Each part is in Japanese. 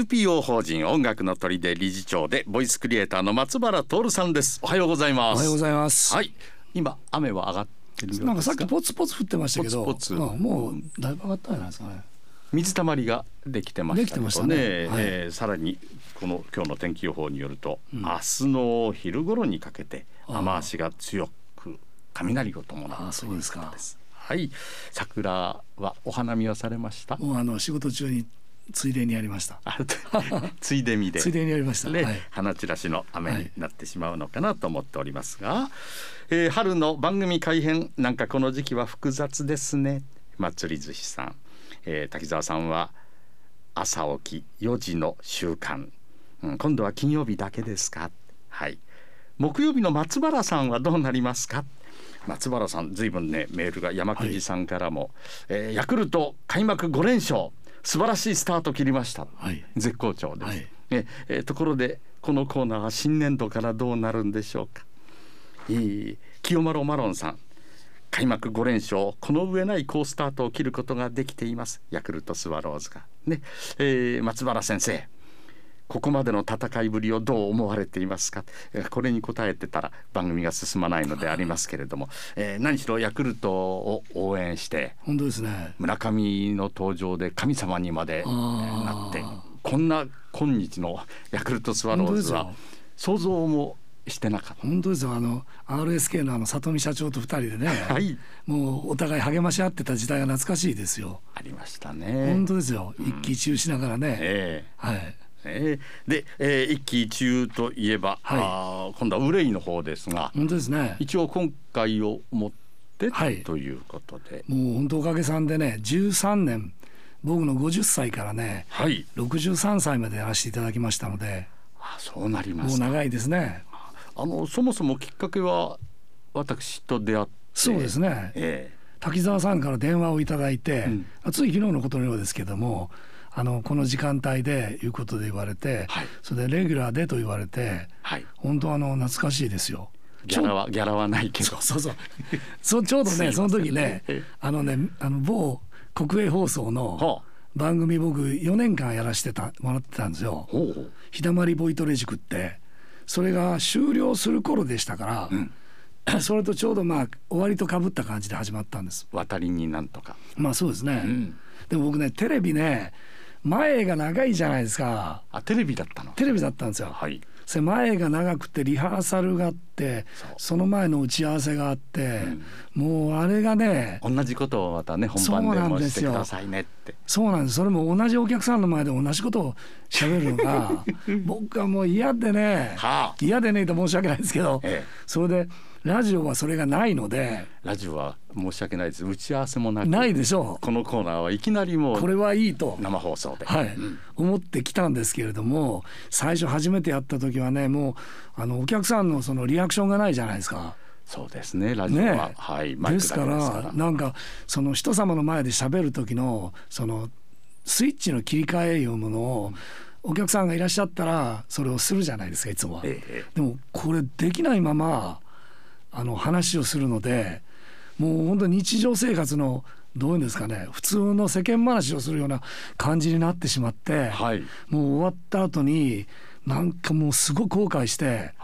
NPO 法人音楽の鳥で理事長でボイスクリエイターの松原徹さんです。おはようございます。おはようございます。はい。今雨は上がってるなんかさっきポツポツ降ってましたけどポツポツ。うんもうだいぶ上がったんじゃないですかね。水たまりができてましたね。したね。はい。えーさらにこの今日の天気予報によると、明日の昼頃にかけて雨足が強く雷を伴うあそうですか。はい。桜はお花見をされました？もうあの仕事中についでにやりました。あ ついでみで。ついでにやりました。ね、はい。花散らしの雨になってしまうのかなと思っておりますが、えー春の番組改編なんかこの時期は複雑ですね。祭り寿司さん、えー滝沢さんは朝起き4時の習慣、うん、今度は金曜日だけですか？はい。木曜日の松原さんはどうなりますか？松原さんずいぶんねメールが山木さんからも、えーヤクルト開幕5連勝素晴らしいスタート切りました、はい。絶好調です、はい。ええーところでこのコーナーは新年度からどうなるんでしょうか。いい清丸マロンさん。開幕5連勝。この上ない好スタートを切ることができています。ヤクルトスワローズが。ね、えー松原先生ここまでの戦いぶりをどう思われていますか？えーこれに答えてたら番組が進まないのでありますけれども、えー何しろヤクルトを応援して本当ですね。村上の登場で神様にまでなってこんな今日のヤクルトスワローズは想像もしてなかっ本当ですよ。あの RSK のあの里見社長と二人でね、た。はい。もうお互い励まし合ってた時代が懐かしいですよ。ありましたね。本当ですよ。一喜一憂しながらね、え。はいえええで、えー一喜一憂といえば、はい。あー今度は憂いの方ですが、本当ですね。一応今回をもって、はい。ということで、もう本当おかげさんでね13年僕の50歳からねはい、63歳までやらせていただきましたので。あそうなりますか。もう長いですね。あのそもそもきっかけは私と出会って、そうですね。え滝沢さんから電話をいただいて、うん。つい昨日のことのようですけどもあのこの時間帯でいうことで言われて、はい。それでレギュラーでと言われてはい、本当あの懐かしいですよ。ギャラはギャラはないけど。そう、そう そう。ちょうどねその時ねええ。あのねあの某国営放送のは番組僕4年間やらせてたもらってたんですよ。日だまりボイトレ塾って。それが終了する頃でしたから、それとちょうどまあ終わりとかぶった感じで始まったんです。渡りになんとか。まあそうですね、うん。でも僕ねテレビね前が長いじゃないですかあテレビだったの？テレビだったんですよ。はい。それ前が長くてリハーサルがあってその前の打ち合わせがあって、もうあれがね同じことをまたね本番でもしてくださいねって。そうなんですそれも同じお客さんの前で同じことを喋るのが 僕はもう嫌でねはあ。嫌でねと申し訳ないですけど、ええそれでラジオはそれがないのでラジオは申し訳ないです。打ち合わせもなく。ないでしょこのコーナーはいきなりもううこれはいいと。生放送で。はい、思ってきたんですけれども最初初めてやった時はねもうあのお客さんのそのリアクションがないじゃないですか。そうですね。ラジオは、ねはいですから。なんかその人様の前で喋る時のそのスイッチの切り替えいうものをお客さんがいらっしゃったらそれをするじゃないですかいつもは。ええでもこれできないままあの話をするのでもう本当に日常生活のどういうんですかね普通の世間話をするような感じになってしまって、はい。もう終わった後になんかもうすごく後悔して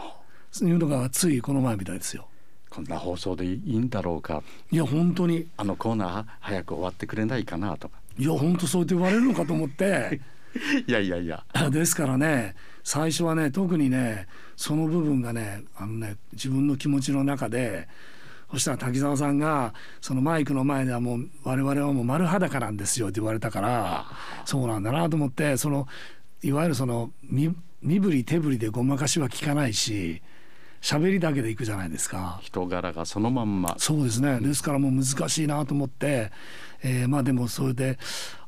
そういうのがついこの前みたいですよ。こんな放送でいいんだろうか。いや本当にあのコーナー早く終わってくれないかなとか。いや本当そうやって言われるのかと思って いやいやいや。ですからね最初はね特にねその部分がねあのね自分の気持ちの中でそしたら滝沢さんがそのマイクの前ではもう我々はもう丸裸なんですよって言われたからそうなんだなと思ってそのいわゆるその身身振り手振りでごまかしは効かないし喋りだけでいくじゃないですか。人柄がそのまんま。そうですねですからもう難しいなと思って、えーまあでもそれで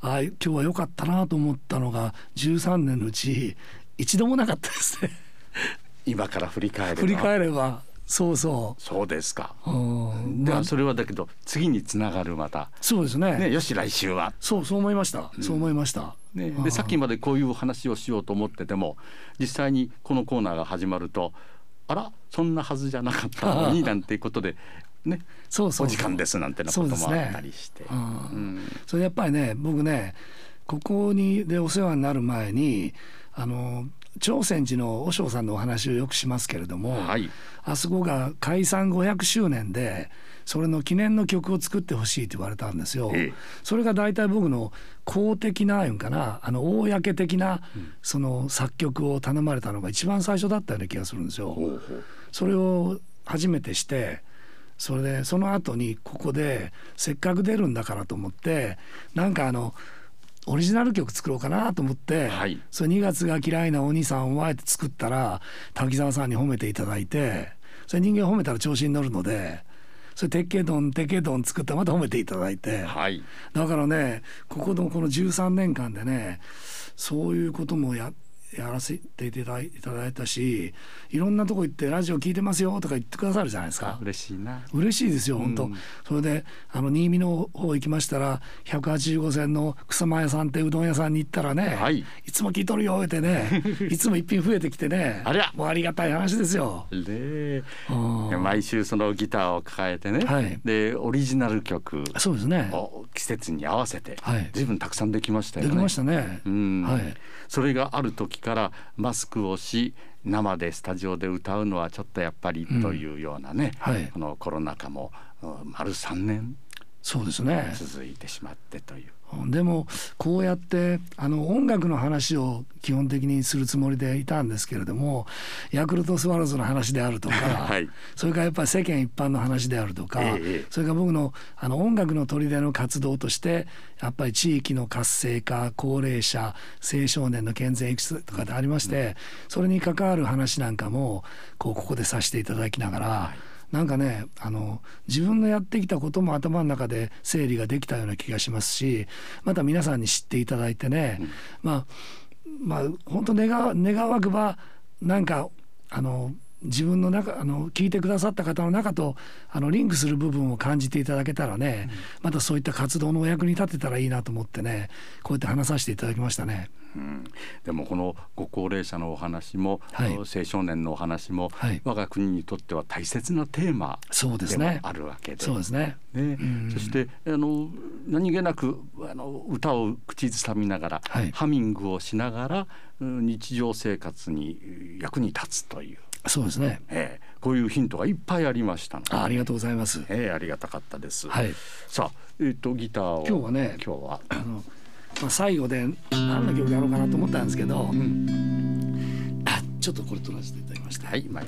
ああ今日は良かったなと思ったのが13年のうち一度もなかったですね。今から振り返れば。振り返れば。そうそそうですか。う、うんまあではそれはだけど次につながるまた。そうですね。ねよし来週は。そうそう思いました、そう思いました、ね、でさっきまでこういう話をしようと思ってても実際にこのコーナーが始まるとあらそんなはずじゃなかったのになんていうことでねそうそう。お時間ですなんてなこともあったりして。うん。うん。それやっぱりね僕ねここにでお世話になる前にあの朝鮮寺の和尚さんのお話をよくしますけれども、はいあそこが解散500周年でそれの記念の曲を作ってほしいと言われたんですよ。ええそれが大体僕の公的ないうんかなあの公的なその作曲を頼まれたのが一番最初だったような気がするんですよ。ほうほうそれを初めてしてそれでその後にここでせっかく出るんだからと思ってなんかあのオリジナル曲作ろうかなと思って、はいそれ2月が嫌いなお兄さんをあえて作ったら滝沢さんに褒めていただいてそれ人間褒めたら調子に乗るのでそれ鉄拳丼鉄拳丼作ったらまた褒めていただいて。はいだからねここのこの13年間でねそういうこともややらせていただいいたしいろんなとこ行って「ラジオ聞いてますよ」とか言ってくださるじゃないですか。嬉しいな。嬉しいですよ本当、うんそれであの新見の方行きましたら185線の草間屋さんってうどん屋さんに行ったらね、はい。つも聞いとるよってね いつも一品増えてきてねありゃ。もうありがたい話ですよ。でうん。毎週そのギターを抱えてね、はい。でオリジナル曲そうですね。を季節に合わせて、はい随分たくさんできましたよね。できましたね。うんはいそれがある時からマスクをし生でスタジオで歌うのはちょっとやっぱりというようなね、はいこのコロナ禍もうん丸3年そうですね。続いてしまってという。でもこうやってあの音楽の話を基本的にするつもりでいたんですけれどもヤクルトスワローズの話であるとか、はい。それからやっぱり世間一般の話であるとか、ええそれから僕のあの音楽の砦の活動としてやっぱり地域の活性化高齢者青少年の健全育成とかでありまして、それに関わる話なんかもこうここでさせていただきながら。なんかねあの自分のやってきたことも頭の中で整理ができたような気がしますしまた皆さんに知っていただいてね、まあまあ本当願わ願わくばなんかあの自分の中あの聞いてくださった方の中とあのリンクする部分を感じていただけたらね、またそういった活動のお役に立てたらいいなと思ってねこうやって話させていただきましたね。うん。でもこのご高齢者のお話も、はい。青少年のお話も、はい。我が国にとっては大切なテーマそうですね。でもあるわけで。そうですね。ね。ん。そしてあの何気なくあの歌を口ずさみながら、はい。ハミングをしながらうん日常生活に役に立つという、そうですね。ええこういうヒントがいっぱいありましたので、あありがとうございます。ええありがたかったです。はい。さあ、えっ、とギターを今日はね今日は、あのまあ最後で何の曲やろうかなと思ったんですけど、うんあちょっとこれ撮らせていただきました。はい前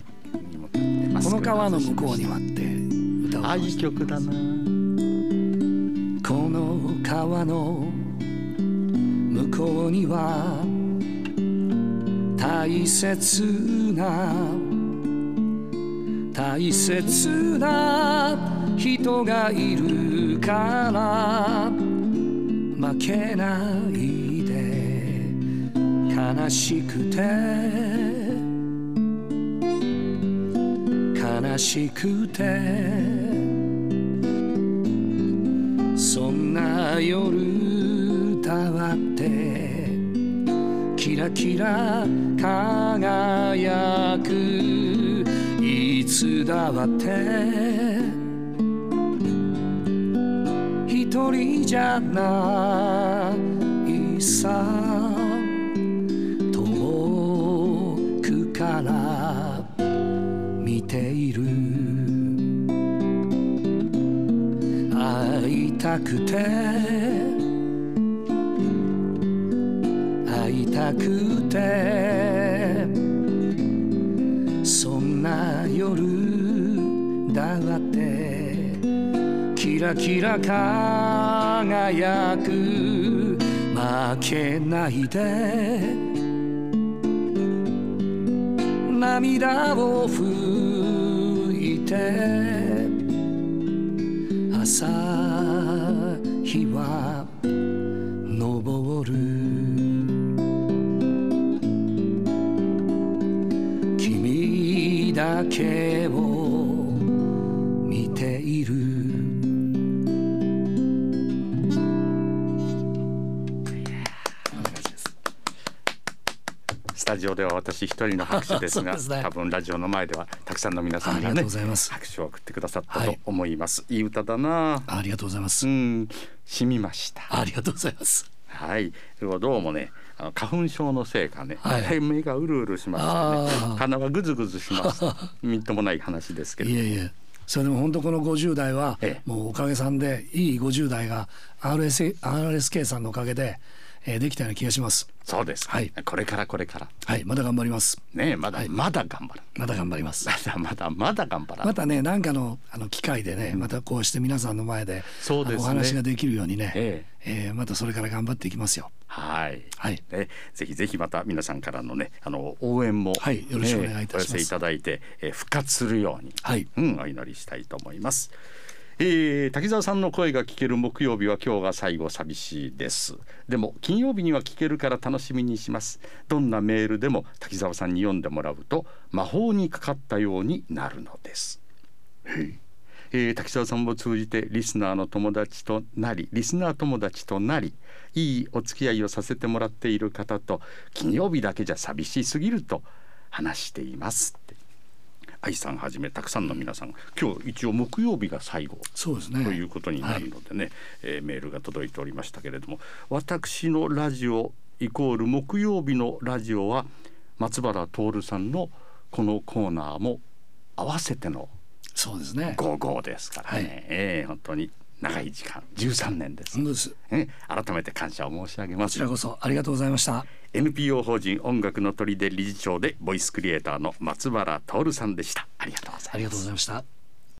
にも出ますこの川の向こうにはって歌をあいい曲だな。この川の向こうには大切な大切な人がいるから負けないで悲しくて。悲しくてそんな夜だわってキラキラ輝くいつだわって一人じゃないさ遠くから見ている。会いたくて会いたくて。夜だってキラキラ輝く負けないで涙を拭いて朝日は君だけを見ている。スタジオでは私一人の拍手ですが ですね。多分ラジオの前ではたくさんの皆さんがねありがとうございます。拍手を送ってくださったとはい思います、い、い歌だな。ありがとうございます。うん。染みました。ありがとうございます。はい、どうもね、あの花粉症のせいかね、はい。目がうるうるしましてあねー、鼻がぐずぐずします。みっともない話ですけれど。いえいえ。それでも本当この50代はええ。もうおかげさんでいい50代が RS RSK さんのおかげで、えーできたような気がします。そうです、はい。これからこれから。はい。まだ頑張ります。ねまだ、はい。まだ頑張る。まだ頑張ります。まだまだまだ頑張らまたね何かのあの機会でねまたこうして皆さんの前でそうですね。お話ができるようにね、え。えーまたそれから頑張っていきますよはい。はい。ね、ぜひぜひまた皆さんからのね、あの応援も、はいよろしくお願いいたします。ねお寄せいただいて、えー復活するように、はい。うん、お祈りしたいと思います。えー、滝沢さんの声が聞ける木曜日は今日が最後寂しいです。でも金曜日には聞けるから楽しみにします。どんなメールでも滝沢さんに読んでもらうと魔法にかかったようになるのですえー、滝沢さんを通じてリスナーの友達となりリスナー友達となりいいお付き合いをさせてもらっている方と金曜日だけじゃ寂しすぎると話していますって。愛さんはじめたくさんの皆さん今日一応木曜日が最後そうですね。ということになるのでね、えーメールが届いておりましたけれども私のラジオイコール木曜日のラジオは松原徹さんのこのコーナーも合わせてのそうですね。ゴーゴーですからね、はい。えー本当に長い時間。13年です。です。ね、改めて感謝を申し上げます。こちらこそありがとうございました。NPO 法人音楽の砦理事長でボイスクリエイターの松原徹さんでした。ありがとうございます。ありがとうございました